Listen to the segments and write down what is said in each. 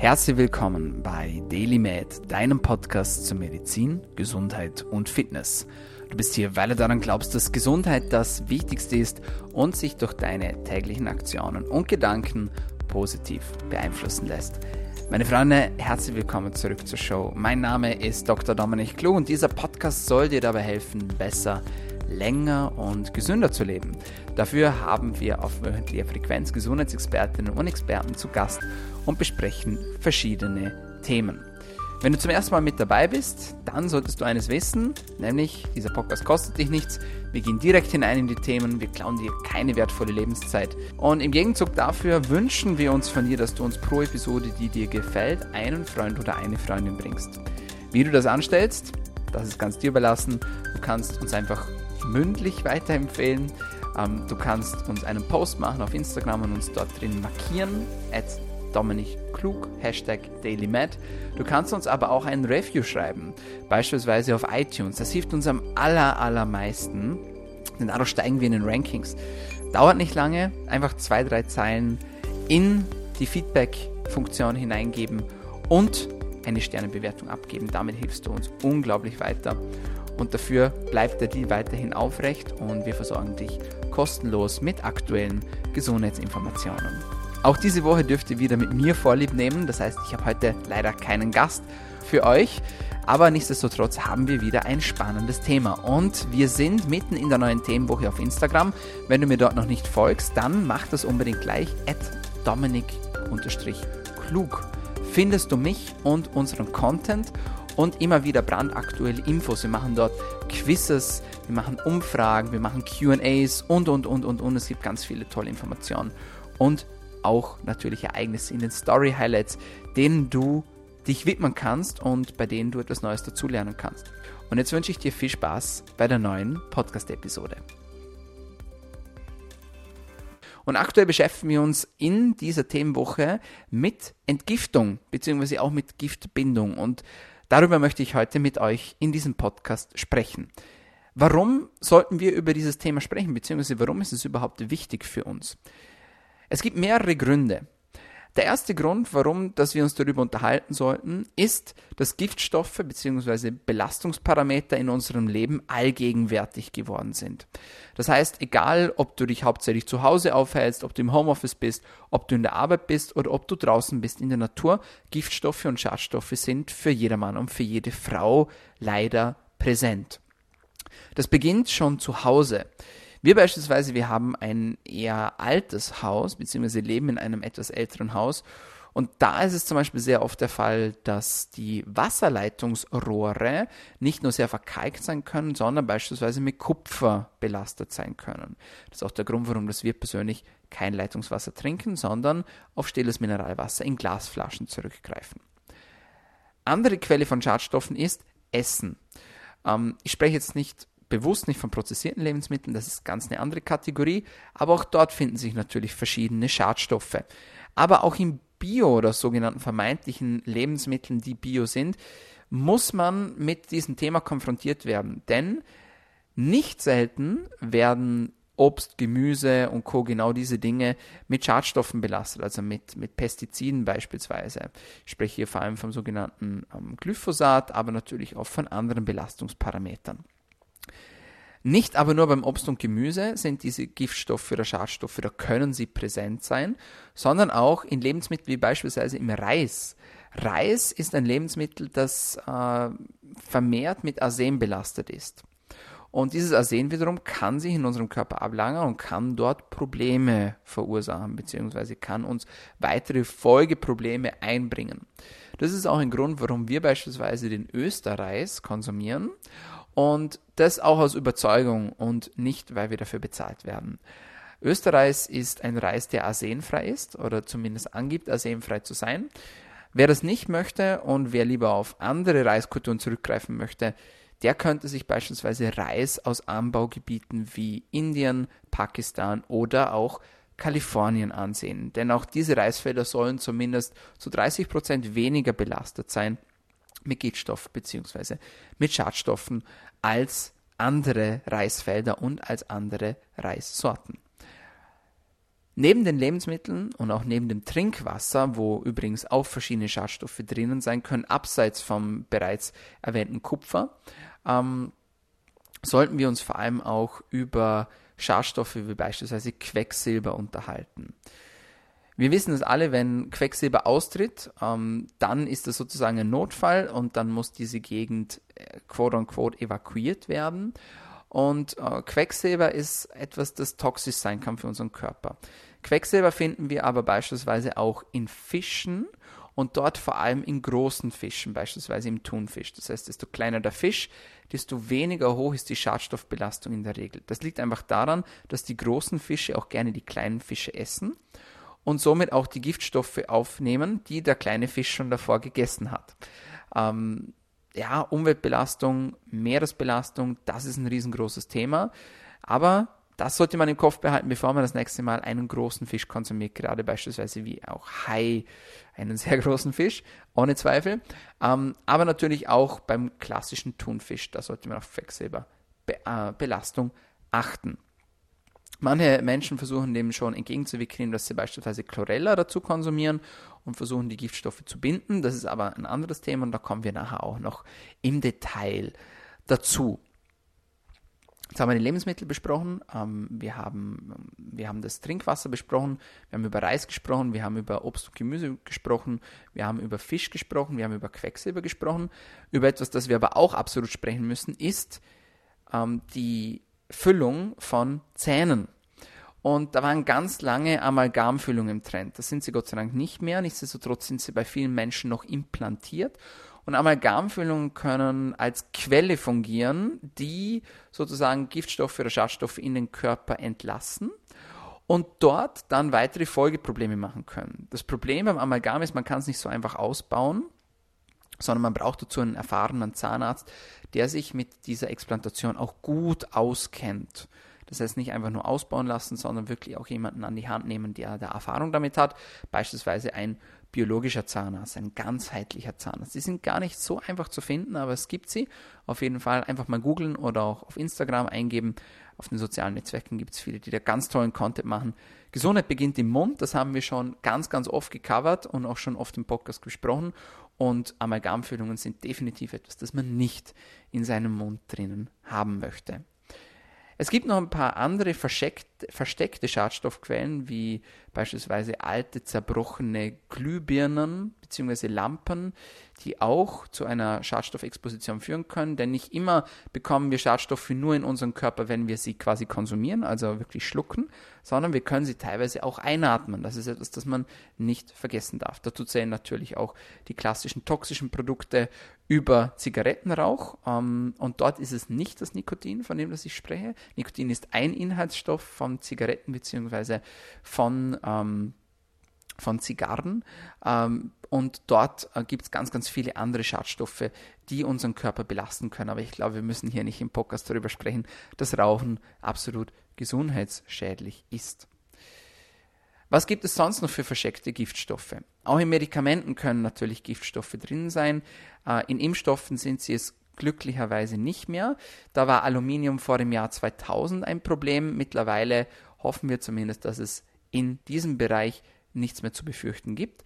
Herzlich willkommen bei DailyMed, deinem Podcast zu Medizin, Gesundheit und Fitness. Du bist hier, weil du daran glaubst, dass Gesundheit das Wichtigste ist und sich durch deine täglichen Aktionen und Gedanken positiv beeinflussen lässt. Meine Freunde, herzlich willkommen zurück zur Show. Mein Name ist Dr. Dominik Klug und dieser Podcast soll dir dabei helfen, besser länger und gesünder zu leben. Dafür haben wir auf wöchentlicher Frequenz Gesundheitsexpertinnen und Experten zu Gast und besprechen verschiedene Themen. Wenn du zum ersten Mal mit dabei bist, dann solltest du eines wissen, nämlich dieser Podcast kostet dich nichts. Wir gehen direkt hinein in die Themen, wir klauen dir keine wertvolle Lebenszeit. Und im Gegenzug dafür wünschen wir uns von dir, dass du uns pro Episode, die dir gefällt, einen Freund oder eine Freundin bringst. Wie du das anstellst, das ist ganz dir überlassen. Du kannst uns einfach mündlich weiterempfehlen. Ähm, du kannst uns einen Post machen auf Instagram und uns dort drin markieren. At Dominik Klug, Hashtag DailyMed. Du kannst uns aber auch ein Review schreiben, beispielsweise auf iTunes. Das hilft uns am aller, allermeisten, denn dadurch steigen wir in den Rankings. Dauert nicht lange, einfach zwei, drei Zeilen in die Feedback-Funktion hineingeben und eine Sternebewertung abgeben. Damit hilfst du uns unglaublich weiter und dafür bleibt der Deal weiterhin aufrecht und wir versorgen dich kostenlos mit aktuellen Gesundheitsinformationen. Auch diese Woche dürft ihr wieder mit mir Vorlieb nehmen, das heißt, ich habe heute leider keinen Gast für euch, aber nichtsdestotrotz haben wir wieder ein spannendes Thema und wir sind mitten in der neuen Themenwoche auf Instagram. Wenn du mir dort noch nicht folgst, dann mach das unbedingt gleich at dominik-klug. Findest du mich und unseren Content und immer wieder brandaktuelle Infos. Wir machen dort Quizzes, wir machen Umfragen, wir machen QAs und, und, und, und, und. Es gibt ganz viele tolle Informationen und auch natürlich Ereignisse in den Story Highlights, denen du dich widmen kannst und bei denen du etwas Neues dazulernen kannst. Und jetzt wünsche ich dir viel Spaß bei der neuen Podcast-Episode. Und aktuell beschäftigen wir uns in dieser Themenwoche mit Entgiftung, beziehungsweise auch mit Giftbindung. Und Darüber möchte ich heute mit euch in diesem Podcast sprechen. Warum sollten wir über dieses Thema sprechen, beziehungsweise warum ist es überhaupt wichtig für uns? Es gibt mehrere Gründe. Der erste Grund, warum dass wir uns darüber unterhalten sollten, ist, dass Giftstoffe bzw. Belastungsparameter in unserem Leben allgegenwärtig geworden sind. Das heißt, egal ob du dich hauptsächlich zu Hause aufhältst, ob du im Homeoffice bist, ob du in der Arbeit bist oder ob du draußen bist in der Natur, Giftstoffe und Schadstoffe sind für jedermann und für jede Frau leider präsent. Das beginnt schon zu Hause. Wir beispielsweise, wir haben ein eher altes Haus, beziehungsweise leben in einem etwas älteren Haus. Und da ist es zum Beispiel sehr oft der Fall, dass die Wasserleitungsrohre nicht nur sehr verkalkt sein können, sondern beispielsweise mit Kupfer belastet sein können. Das ist auch der Grund, warum das wir persönlich kein Leitungswasser trinken, sondern auf stilles Mineralwasser in Glasflaschen zurückgreifen. Andere Quelle von Schadstoffen ist Essen. Ähm, ich spreche jetzt nicht bewusst nicht von prozessierten Lebensmitteln, das ist ganz eine andere Kategorie, aber auch dort finden sich natürlich verschiedene Schadstoffe. Aber auch in Bio oder sogenannten vermeintlichen Lebensmitteln, die Bio sind, muss man mit diesem Thema konfrontiert werden. Denn nicht selten werden Obst, Gemüse und Co. genau diese Dinge mit Schadstoffen belastet, also mit, mit Pestiziden beispielsweise. Ich spreche hier vor allem vom sogenannten ähm, Glyphosat, aber natürlich auch von anderen Belastungsparametern. Nicht aber nur beim Obst und Gemüse sind diese Giftstoffe oder Schadstoffe oder können sie präsent sein, sondern auch in Lebensmitteln wie beispielsweise im Reis. Reis ist ein Lebensmittel, das äh, vermehrt mit Arsen belastet ist. Und dieses Arsen wiederum kann sich in unserem Körper ablagern und kann dort Probleme verursachen, beziehungsweise kann uns weitere Folgeprobleme einbringen. Das ist auch ein Grund, warum wir beispielsweise den Österreis konsumieren und das auch aus Überzeugung und nicht, weil wir dafür bezahlt werden. Österreich ist ein Reis, der arsenfrei ist oder zumindest angibt, arsenfrei zu sein. Wer das nicht möchte und wer lieber auf andere Reiskulturen zurückgreifen möchte, der könnte sich beispielsweise Reis aus Anbaugebieten wie Indien, Pakistan oder auch Kalifornien ansehen. Denn auch diese Reisfelder sollen zumindest zu 30 Prozent weniger belastet sein mit Giftstoff bzw. mit Schadstoffen als andere Reisfelder und als andere Reissorten. Neben den Lebensmitteln und auch neben dem Trinkwasser, wo übrigens auch verschiedene Schadstoffe drinnen sein können, abseits vom bereits erwähnten Kupfer, ähm, sollten wir uns vor allem auch über Schadstoffe wie beispielsweise Quecksilber unterhalten. Wir wissen es alle, wenn Quecksilber austritt, ähm, dann ist das sozusagen ein Notfall und dann muss diese Gegend äh, quote unquote evakuiert werden. Und äh, Quecksilber ist etwas, das toxisch sein kann für unseren Körper. Quecksilber finden wir aber beispielsweise auch in Fischen und dort vor allem in großen Fischen, beispielsweise im Thunfisch. Das heißt, desto kleiner der Fisch, desto weniger hoch ist die Schadstoffbelastung in der Regel. Das liegt einfach daran, dass die großen Fische auch gerne die kleinen Fische essen und somit auch die Giftstoffe aufnehmen, die der kleine Fisch schon davor gegessen hat. Ähm, ja, Umweltbelastung, Meeresbelastung, das ist ein riesengroßes Thema. Aber das sollte man im Kopf behalten, bevor man das nächste Mal einen großen Fisch konsumiert, gerade beispielsweise wie auch Hai, einen sehr großen Fisch, ohne Zweifel. Ähm, aber natürlich auch beim klassischen Thunfisch, da sollte man auf Quecksilberbelastung achten. Manche Menschen versuchen dem schon entgegenzuwirken, indem sie beispielsweise Chlorella dazu konsumieren und versuchen die Giftstoffe zu binden. Das ist aber ein anderes Thema und da kommen wir nachher auch noch im Detail dazu. Jetzt haben wir die Lebensmittel besprochen, ähm, wir, haben, wir haben das Trinkwasser besprochen, wir haben über Reis gesprochen, wir haben über Obst und Gemüse gesprochen, wir haben über Fisch gesprochen, wir haben über Quecksilber gesprochen. Über etwas, das wir aber auch absolut sprechen müssen, ist ähm, die Füllung von Zähnen. Und da waren ganz lange Amalgamfüllungen im Trend. Das sind sie Gott sei Dank nicht mehr. Nichtsdestotrotz sind sie bei vielen Menschen noch implantiert. Und Amalgamfüllungen können als Quelle fungieren, die sozusagen Giftstoffe oder Schadstoffe in den Körper entlassen und dort dann weitere Folgeprobleme machen können. Das Problem beim Amalgam ist, man kann es nicht so einfach ausbauen sondern man braucht dazu einen erfahrenen Zahnarzt, der sich mit dieser Explantation auch gut auskennt. Das heißt, nicht einfach nur ausbauen lassen, sondern wirklich auch jemanden an die Hand nehmen, der da Erfahrung damit hat. Beispielsweise ein biologischer Zahnarzt, ein ganzheitlicher Zahnarzt. Die sind gar nicht so einfach zu finden, aber es gibt sie. Auf jeden Fall einfach mal googeln oder auch auf Instagram eingeben. Auf den sozialen Netzwerken gibt es viele, die da ganz tollen Content machen. Gesundheit beginnt im Mund, das haben wir schon ganz, ganz oft gecovert und auch schon oft im Podcast gesprochen. Und Amalgamfüllungen sind definitiv etwas, das man nicht in seinem Mund drinnen haben möchte. Es gibt noch ein paar andere versteckte Schadstoffquellen, wie beispielsweise alte zerbrochene Glühbirnen bzw. Lampen, die auch zu einer Schadstoffexposition führen können. Denn nicht immer bekommen wir Schadstoffe nur in unseren Körper, wenn wir sie quasi konsumieren, also wirklich schlucken, sondern wir können sie teilweise auch einatmen. Das ist etwas, das man nicht vergessen darf. Dazu zählen natürlich auch die klassischen toxischen Produkte über Zigarettenrauch. Ähm, und dort ist es nicht das Nikotin, von dem das ich spreche. Nikotin ist ein Inhaltsstoff von Zigaretten bzw. von ähm, von Zigarren. Ähm, und dort äh, gibt es ganz, ganz viele andere Schadstoffe, die unseren Körper belasten können. Aber ich glaube, wir müssen hier nicht im Podcast darüber sprechen, dass Rauchen absolut gesundheitsschädlich ist. Was gibt es sonst noch für versteckte Giftstoffe? Auch in Medikamenten können natürlich Giftstoffe drin sein. Äh, in Impfstoffen sind sie es glücklicherweise nicht mehr. Da war Aluminium vor dem Jahr 2000 ein Problem. Mittlerweile hoffen wir zumindest, dass es in diesem Bereich nichts mehr zu befürchten gibt.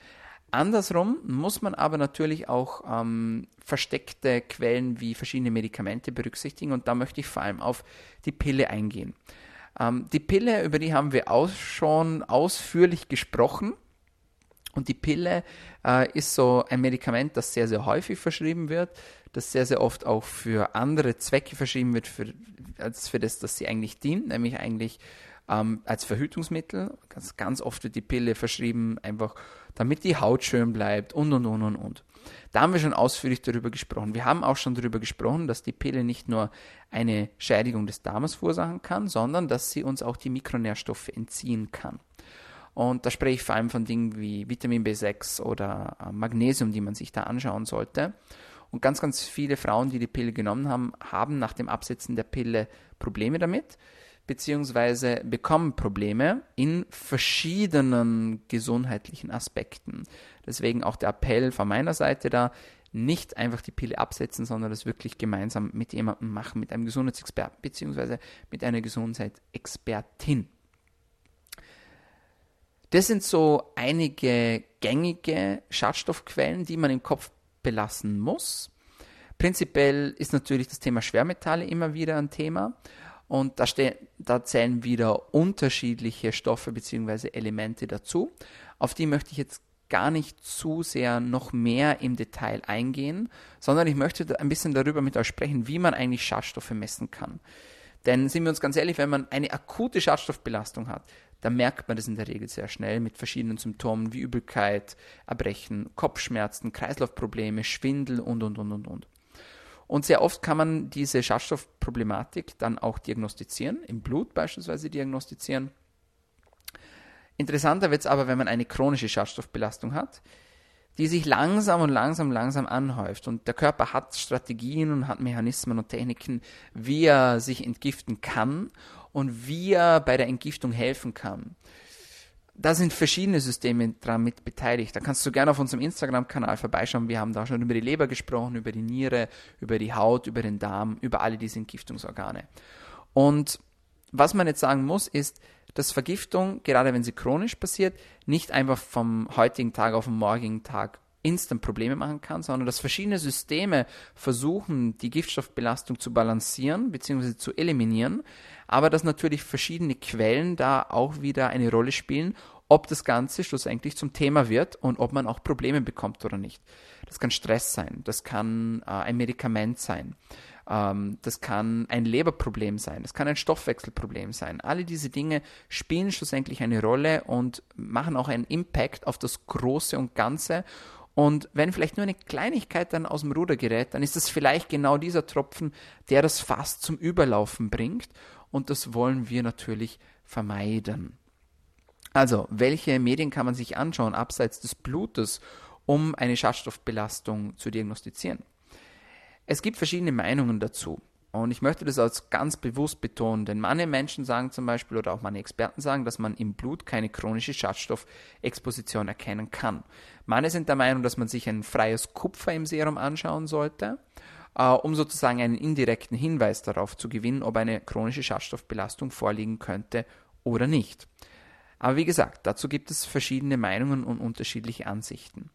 Andersrum muss man aber natürlich auch ähm, versteckte Quellen wie verschiedene Medikamente berücksichtigen und da möchte ich vor allem auf die Pille eingehen. Ähm, die Pille, über die haben wir auch schon ausführlich gesprochen. Und die Pille äh, ist so ein Medikament, das sehr, sehr häufig verschrieben wird, das sehr, sehr oft auch für andere Zwecke verschrieben wird, für, als für das, das sie eigentlich dient, nämlich eigentlich ähm, als Verhütungsmittel. Ganz, ganz oft wird die Pille verschrieben, einfach damit die Haut schön bleibt und und und und und. Da haben wir schon ausführlich darüber gesprochen. Wir haben auch schon darüber gesprochen, dass die Pille nicht nur eine Schädigung des Darmes verursachen kann, sondern dass sie uns auch die Mikronährstoffe entziehen kann. Und da spreche ich vor allem von Dingen wie Vitamin B6 oder äh, Magnesium, die man sich da anschauen sollte. Und ganz, ganz viele Frauen, die die Pille genommen haben, haben nach dem Absetzen der Pille Probleme damit beziehungsweise bekommen Probleme in verschiedenen gesundheitlichen Aspekten. Deswegen auch der Appell von meiner Seite da, nicht einfach die Pille absetzen, sondern das wirklich gemeinsam mit jemandem machen, mit einem Gesundheitsexperten beziehungsweise mit einer Gesundheitsexpertin. Das sind so einige gängige Schadstoffquellen, die man im Kopf belassen muss. Prinzipiell ist natürlich das Thema Schwermetalle immer wieder ein Thema. Und da, da zählen wieder unterschiedliche Stoffe bzw. Elemente dazu. Auf die möchte ich jetzt gar nicht zu sehr noch mehr im Detail eingehen, sondern ich möchte ein bisschen darüber mit euch sprechen, wie man eigentlich Schadstoffe messen kann. Denn sind wir uns ganz ehrlich, wenn man eine akute Schadstoffbelastung hat, dann merkt man das in der Regel sehr schnell mit verschiedenen Symptomen wie Übelkeit, Erbrechen, Kopfschmerzen, Kreislaufprobleme, Schwindel und, und, und, und, und. Und sehr oft kann man diese Schadstoffproblematik dann auch diagnostizieren, im Blut beispielsweise diagnostizieren Interessanter wird es aber, wenn man eine chronische Schadstoffbelastung hat, die sich langsam und langsam, langsam anhäuft. Und der Körper hat Strategien und hat Mechanismen und Techniken, wie er sich entgiften kann und wie er bei der Entgiftung helfen kann. Da sind verschiedene Systeme dran mit beteiligt. Da kannst du gerne auf unserem Instagram-Kanal vorbeischauen. Wir haben da schon über die Leber gesprochen, über die Niere, über die Haut, über den Darm, über alle diese Entgiftungsorgane. Und was man jetzt sagen muss, ist, dass Vergiftung, gerade wenn sie chronisch passiert, nicht einfach vom heutigen Tag auf den morgigen Tag instant Probleme machen kann, sondern dass verschiedene Systeme versuchen, die Giftstoffbelastung zu balancieren bzw. zu eliminieren, aber dass natürlich verschiedene Quellen da auch wieder eine Rolle spielen, ob das Ganze schlussendlich zum Thema wird und ob man auch Probleme bekommt oder nicht. Das kann Stress sein, das kann äh, ein Medikament sein. Ähm, das kann ein Leberproblem sein, das kann ein Stoffwechselproblem sein. Alle diese Dinge spielen schlussendlich eine Rolle und machen auch einen Impact auf das Große und Ganze. Und wenn vielleicht nur eine Kleinigkeit dann aus dem Ruder gerät, dann ist das vielleicht genau dieser Tropfen, der das Fass zum Überlaufen bringt. Und das wollen wir natürlich vermeiden. Also, welche Medien kann man sich anschauen, abseits des Blutes, um eine Schadstoffbelastung zu diagnostizieren? Es gibt verschiedene Meinungen dazu. Und ich möchte das als ganz bewusst betonen, denn manche Menschen sagen zum Beispiel oder auch manche Experten sagen, dass man im Blut keine chronische Schadstoffexposition erkennen kann. Manche sind der Meinung, dass man sich ein freies Kupfer im Serum anschauen sollte, äh, um sozusagen einen indirekten Hinweis darauf zu gewinnen, ob eine chronische Schadstoffbelastung vorliegen könnte oder nicht. Aber wie gesagt, dazu gibt es verschiedene Meinungen und unterschiedliche Ansichten.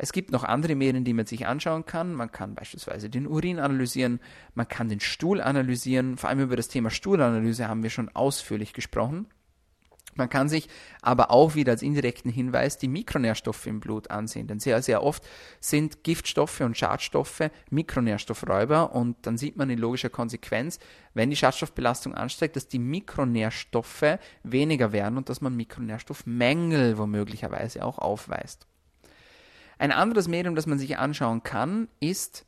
Es gibt noch andere Medien, die man sich anschauen kann. Man kann beispielsweise den Urin analysieren, man kann den Stuhl analysieren. Vor allem über das Thema Stuhlanalyse haben wir schon ausführlich gesprochen. Man kann sich aber auch wieder als indirekten Hinweis die Mikronährstoffe im Blut ansehen, denn sehr, sehr oft sind Giftstoffe und Schadstoffe Mikronährstoffräuber und dann sieht man in logischer Konsequenz, wenn die Schadstoffbelastung ansteigt, dass die Mikronährstoffe weniger werden und dass man Mikronährstoffmängel womöglicherweise auch aufweist. Ein anderes Medium, das man sich anschauen kann, ist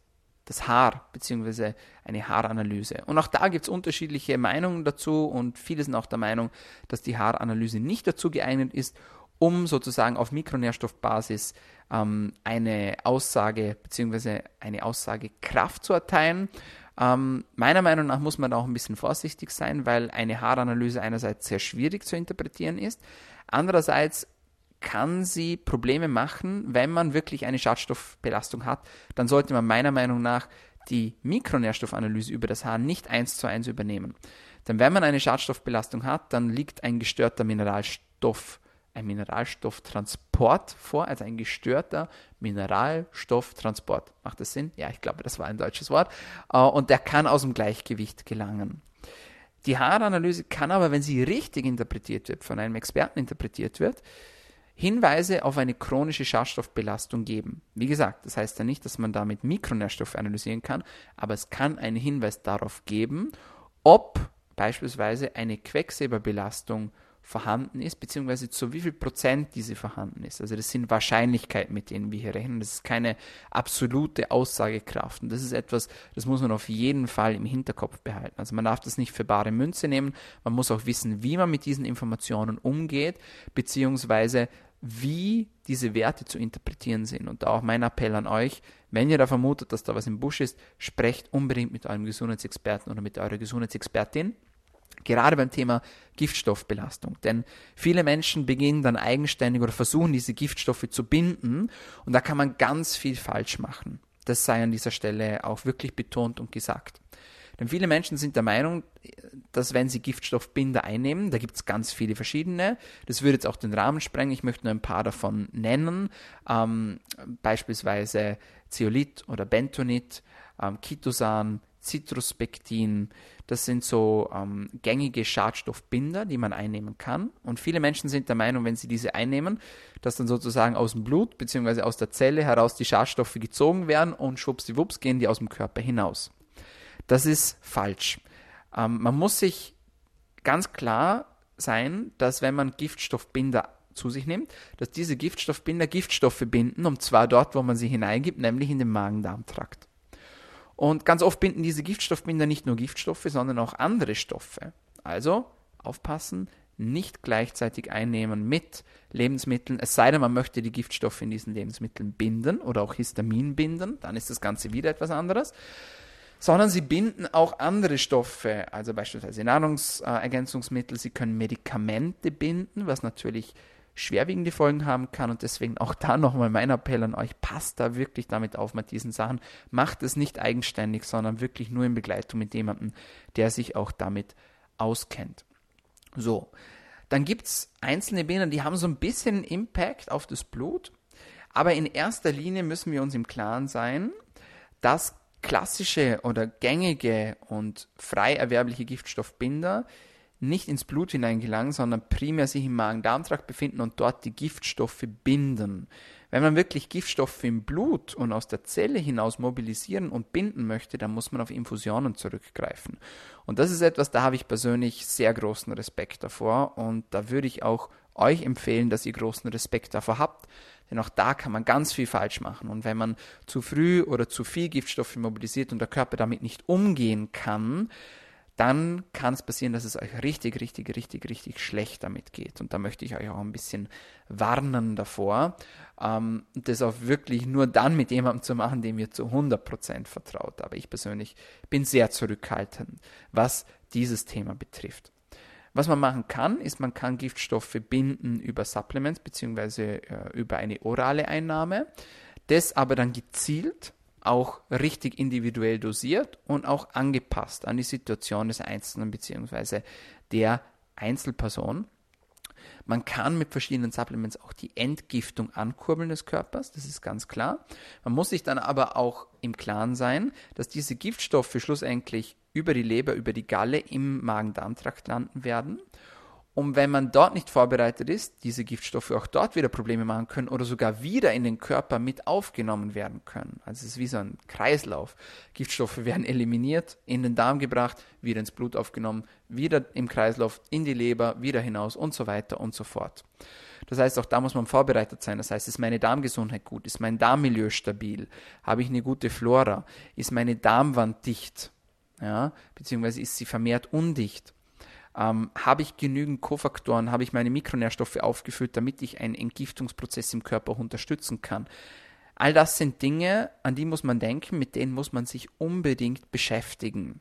das Haar bzw. eine Haaranalyse. Und auch da gibt es unterschiedliche Meinungen dazu und viele sind auch der Meinung, dass die Haaranalyse nicht dazu geeignet ist, um sozusagen auf Mikronährstoffbasis ähm, eine Aussage bzw. eine Aussagekraft zu erteilen. Ähm, meiner Meinung nach muss man da auch ein bisschen vorsichtig sein, weil eine Haaranalyse einerseits sehr schwierig zu interpretieren ist, andererseits kann sie Probleme machen, wenn man wirklich eine Schadstoffbelastung hat. Dann sollte man meiner Meinung nach die Mikronährstoffanalyse über das Haar nicht eins zu eins übernehmen. Denn wenn man eine Schadstoffbelastung hat, dann liegt ein gestörter Mineralstoff, ein Mineralstofftransport vor, also ein gestörter Mineralstofftransport. Macht das Sinn? Ja, ich glaube, das war ein deutsches Wort. Äh, und der kann aus dem Gleichgewicht gelangen. Die Haaranalyse kann aber, wenn sie richtig interpretiert wird, von einem Experten interpretiert wird, Hinweise auf eine chronische Schadstoffbelastung geben. Wie gesagt, das heißt ja nicht, dass man damit Mikronährstoffe analysieren kann, aber es kann einen Hinweis darauf geben, ob beispielsweise eine Quecksilberbelastung vorhanden ist, beziehungsweise zu wie viel Prozent diese vorhanden ist. Also das sind Wahrscheinlichkeiten, mit denen wir hier rechnen. Das ist keine absolute Aussagekraft. Und das ist etwas, das muss man auf jeden Fall im Hinterkopf behalten. Also man darf das nicht für bare Münze nehmen. Man muss auch wissen, wie man mit diesen Informationen umgeht, beziehungsweise wie diese Werte zu interpretieren sind. Und da auch mein Appell an euch, wenn ihr da vermutet, dass da was im Busch ist, sprecht unbedingt mit eurem Gesundheitsexperten oder mit eurer Gesundheitsexpertin. Gerade beim Thema Giftstoffbelastung. Denn viele Menschen beginnen dann eigenständig oder versuchen diese Giftstoffe zu binden und da kann man ganz viel falsch machen. Das sei an dieser Stelle auch wirklich betont und gesagt. Denn viele Menschen sind der Meinung, dass wenn sie Giftstoffbinder einnehmen, da gibt es ganz viele verschiedene, das würde jetzt auch den Rahmen sprengen, ich möchte nur ein paar davon nennen, ähm, beispielsweise Zeolit oder Bentonit, ähm, Kitosan, Citruspektin, das sind so ähm, gängige Schadstoffbinder, die man einnehmen kann. Und viele Menschen sind der Meinung, wenn sie diese einnehmen, dass dann sozusagen aus dem Blut bzw. aus der Zelle heraus die Schadstoffe gezogen werden und schwuppsdiwupps gehen die aus dem Körper hinaus. Das ist falsch. Ähm, man muss sich ganz klar sein, dass wenn man Giftstoffbinder zu sich nimmt, dass diese Giftstoffbinder Giftstoffe binden, und zwar dort, wo man sie hineingibt, nämlich in den Magen-Darm-Trakt. Und ganz oft binden diese Giftstoffbinder nicht nur Giftstoffe, sondern auch andere Stoffe. Also aufpassen, nicht gleichzeitig einnehmen mit Lebensmitteln, es sei denn, man möchte die Giftstoffe in diesen Lebensmitteln binden oder auch Histamin binden, dann ist das Ganze wieder etwas anderes. Sondern sie binden auch andere Stoffe, also beispielsweise Nahrungsergänzungsmittel, sie können Medikamente binden, was natürlich schwerwiegende Folgen haben kann. Und deswegen auch da nochmal mein Appell an euch, passt da wirklich damit auf mit diesen Sachen. Macht es nicht eigenständig, sondern wirklich nur in Begleitung mit jemandem, der sich auch damit auskennt. So, dann gibt es einzelne Binder, die haben so ein bisschen Impact auf das Blut. Aber in erster Linie müssen wir uns im Klaren sein, dass klassische oder gängige und frei erwerbliche Giftstoffbinder nicht ins Blut hineingelangen, sondern primär sich im Magen-Darm-Trakt befinden und dort die Giftstoffe binden. Wenn man wirklich Giftstoffe im Blut und aus der Zelle hinaus mobilisieren und binden möchte, dann muss man auf Infusionen zurückgreifen. Und das ist etwas, da habe ich persönlich sehr großen Respekt davor und da würde ich auch euch empfehlen, dass ihr großen Respekt davor habt, denn auch da kann man ganz viel falsch machen. Und wenn man zu früh oder zu viel Giftstoffe mobilisiert und der Körper damit nicht umgehen kann, dann kann es passieren, dass es euch richtig, richtig, richtig, richtig schlecht damit geht. Und da möchte ich euch auch ein bisschen warnen davor, ähm, das auch wirklich nur dann mit jemandem zu machen, dem ihr zu 100% vertraut. Aber ich persönlich bin sehr zurückhaltend, was dieses Thema betrifft. Was man machen kann, ist, man kann Giftstoffe binden über Supplements bzw. Äh, über eine orale Einnahme, das aber dann gezielt auch richtig individuell dosiert und auch angepasst an die Situation des Einzelnen bzw. der Einzelperson. Man kann mit verschiedenen Supplements auch die Entgiftung ankurbeln des Körpers, das ist ganz klar. Man muss sich dann aber auch im Klaren sein, dass diese Giftstoffe schlussendlich über die Leber, über die Galle im Magen-Darm-Trakt landen werden und wenn man dort nicht vorbereitet ist, diese Giftstoffe auch dort wieder Probleme machen können oder sogar wieder in den Körper mit aufgenommen werden können. Also es ist wie so ein Kreislauf. Giftstoffe werden eliminiert, in den Darm gebracht, wieder ins Blut aufgenommen, wieder im Kreislauf, in die Leber, wieder hinaus und so weiter und so fort. Das heißt, auch da muss man vorbereitet sein. Das heißt, ist meine Darmgesundheit gut? Ist mein Darmmilieu stabil? Habe ich eine gute Flora? Ist meine Darmwand dicht? Ja, beziehungsweise ist sie vermehrt undicht? Ähm, habe ich genügend Kofaktoren, habe ich meine Mikronährstoffe aufgefüllt, damit ich einen Entgiftungsprozess im Körper unterstützen kann. All das sind Dinge, an die muss man denken, mit denen muss man sich unbedingt beschäftigen.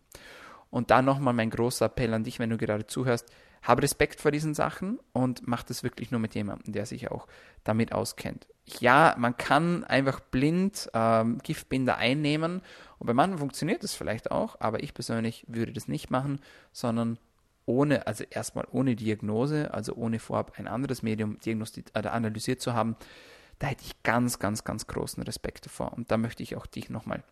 Und da nochmal mein großer Appell an dich, wenn du gerade zuhörst, hab Respekt vor diesen Sachen und mach das wirklich nur mit jemandem, der sich auch damit auskennt. Ja, man kann einfach blind ähm, Giftbinder einnehmen und bei manchen funktioniert das vielleicht auch, aber ich persönlich würde das nicht machen, sondern ohne, also erstmal ohne Diagnose, also ohne vorab ein anderes Medium oder analysiert zu haben, da hätte ich ganz, ganz, ganz großen Respekt davor. Und da möchte ich auch dich nochmal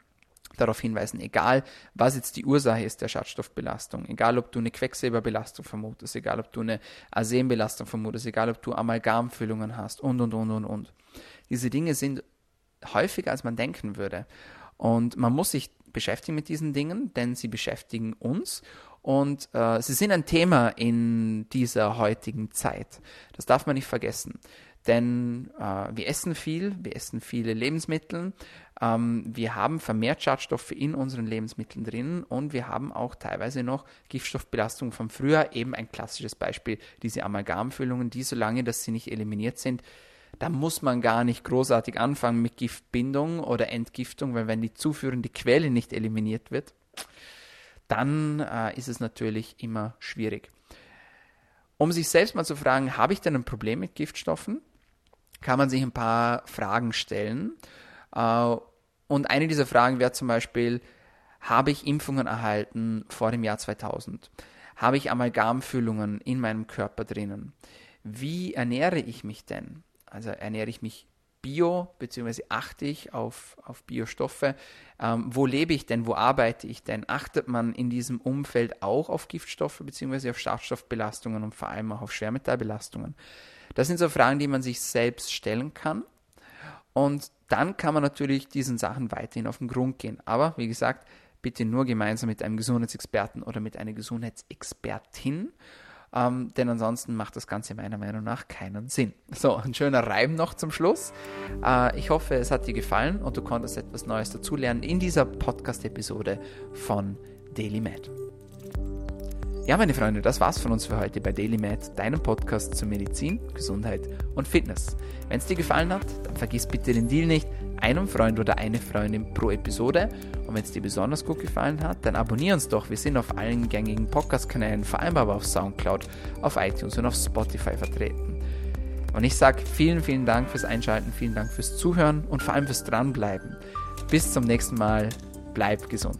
darauf hinweisen, egal was jetzt die Ursache ist der Schadstoffbelastung, egal ob du eine Quecksilberbelastung vermutest, egal ob du eine Arsenbelastung vermutest, egal ob du Amalgamfüllungen hast und, und, und, und, und. Diese Dinge sind häufiger, als man denken würde. Und man muss sich beschäftigen mit diesen Dingen, denn sie beschäftigen uns und äh, sie sind ein Thema in dieser heutigen Zeit. Das darf man nicht vergessen. Denn äh, wir essen viel, wir essen viele Lebensmittel, ähm, wir haben vermehrt Schadstoffe in unseren Lebensmitteln drin und wir haben auch teilweise noch Giftstoffbelastung von früher. Eben ein klassisches Beispiel, diese Amalgamfüllungen, die solange, dass sie nicht eliminiert sind, da muss man gar nicht großartig anfangen mit Giftbindung oder Entgiftung, weil wenn die zuführende Quelle nicht eliminiert wird, dann äh, ist es natürlich immer schwierig. Um sich selbst mal zu fragen, habe ich denn ein Problem mit Giftstoffen, kann man sich ein paar Fragen stellen. Äh, und eine dieser Fragen wäre zum Beispiel, Habe ich Impfungen erhalten vor dem Jahr 2000? Habe ich Amalgamfüllungen in meinem Körper drinnen? Wie ernähre ich mich denn? Also ernähre ich mich bio, beziehungsweise achte ich auf, auf Biostoffe? Ähm, wo lebe ich denn? Wo arbeite ich denn? Achtet man in diesem Umfeld auch auf Giftstoffe, beziehungsweise auf Schadstoffbelastungen und vor allem auch auf Schwermetallbelastungen? Das sind so Fragen, die man sich selbst stellen kann. Und dann kann man natürlich diesen Sachen weiterhin auf den Grund gehen. Aber wie gesagt, bitte nur gemeinsam mit einem Gesundheitsexperten oder mit einer Gesundheitsexpertin. Ähm, denn ansonsten macht das Ganze meiner Meinung nach keinen Sinn. So, ein schöner Reim noch zum Schluss. Äh, ich hoffe, es hat dir gefallen und du konntest etwas Neues dazulernen in dieser Podcast-Episode von DailyMed. Ja, meine Freunde, das war's von uns für heute bei DailyMed, deinem Podcast zu Medizin, Gesundheit und Fitness. Wenn es dir gefallen hat, dann vergiss bitte den Deal nicht, einem Freund oder eine Freundin pro Episode. Und wenn es dir besonders gut gefallen hat, dann abonniere uns doch. Wir sind auf allen gängigen Podcast-Kanälen, vor allem aber auf Soundcloud, auf iTunes und auf Spotify vertreten. Und ich sage vielen, vielen Dank fürs Einschalten, vielen Dank fürs Zuhören und vor allem fürs Dranbleiben. Bis zum nächsten Mal. Bleib gesund.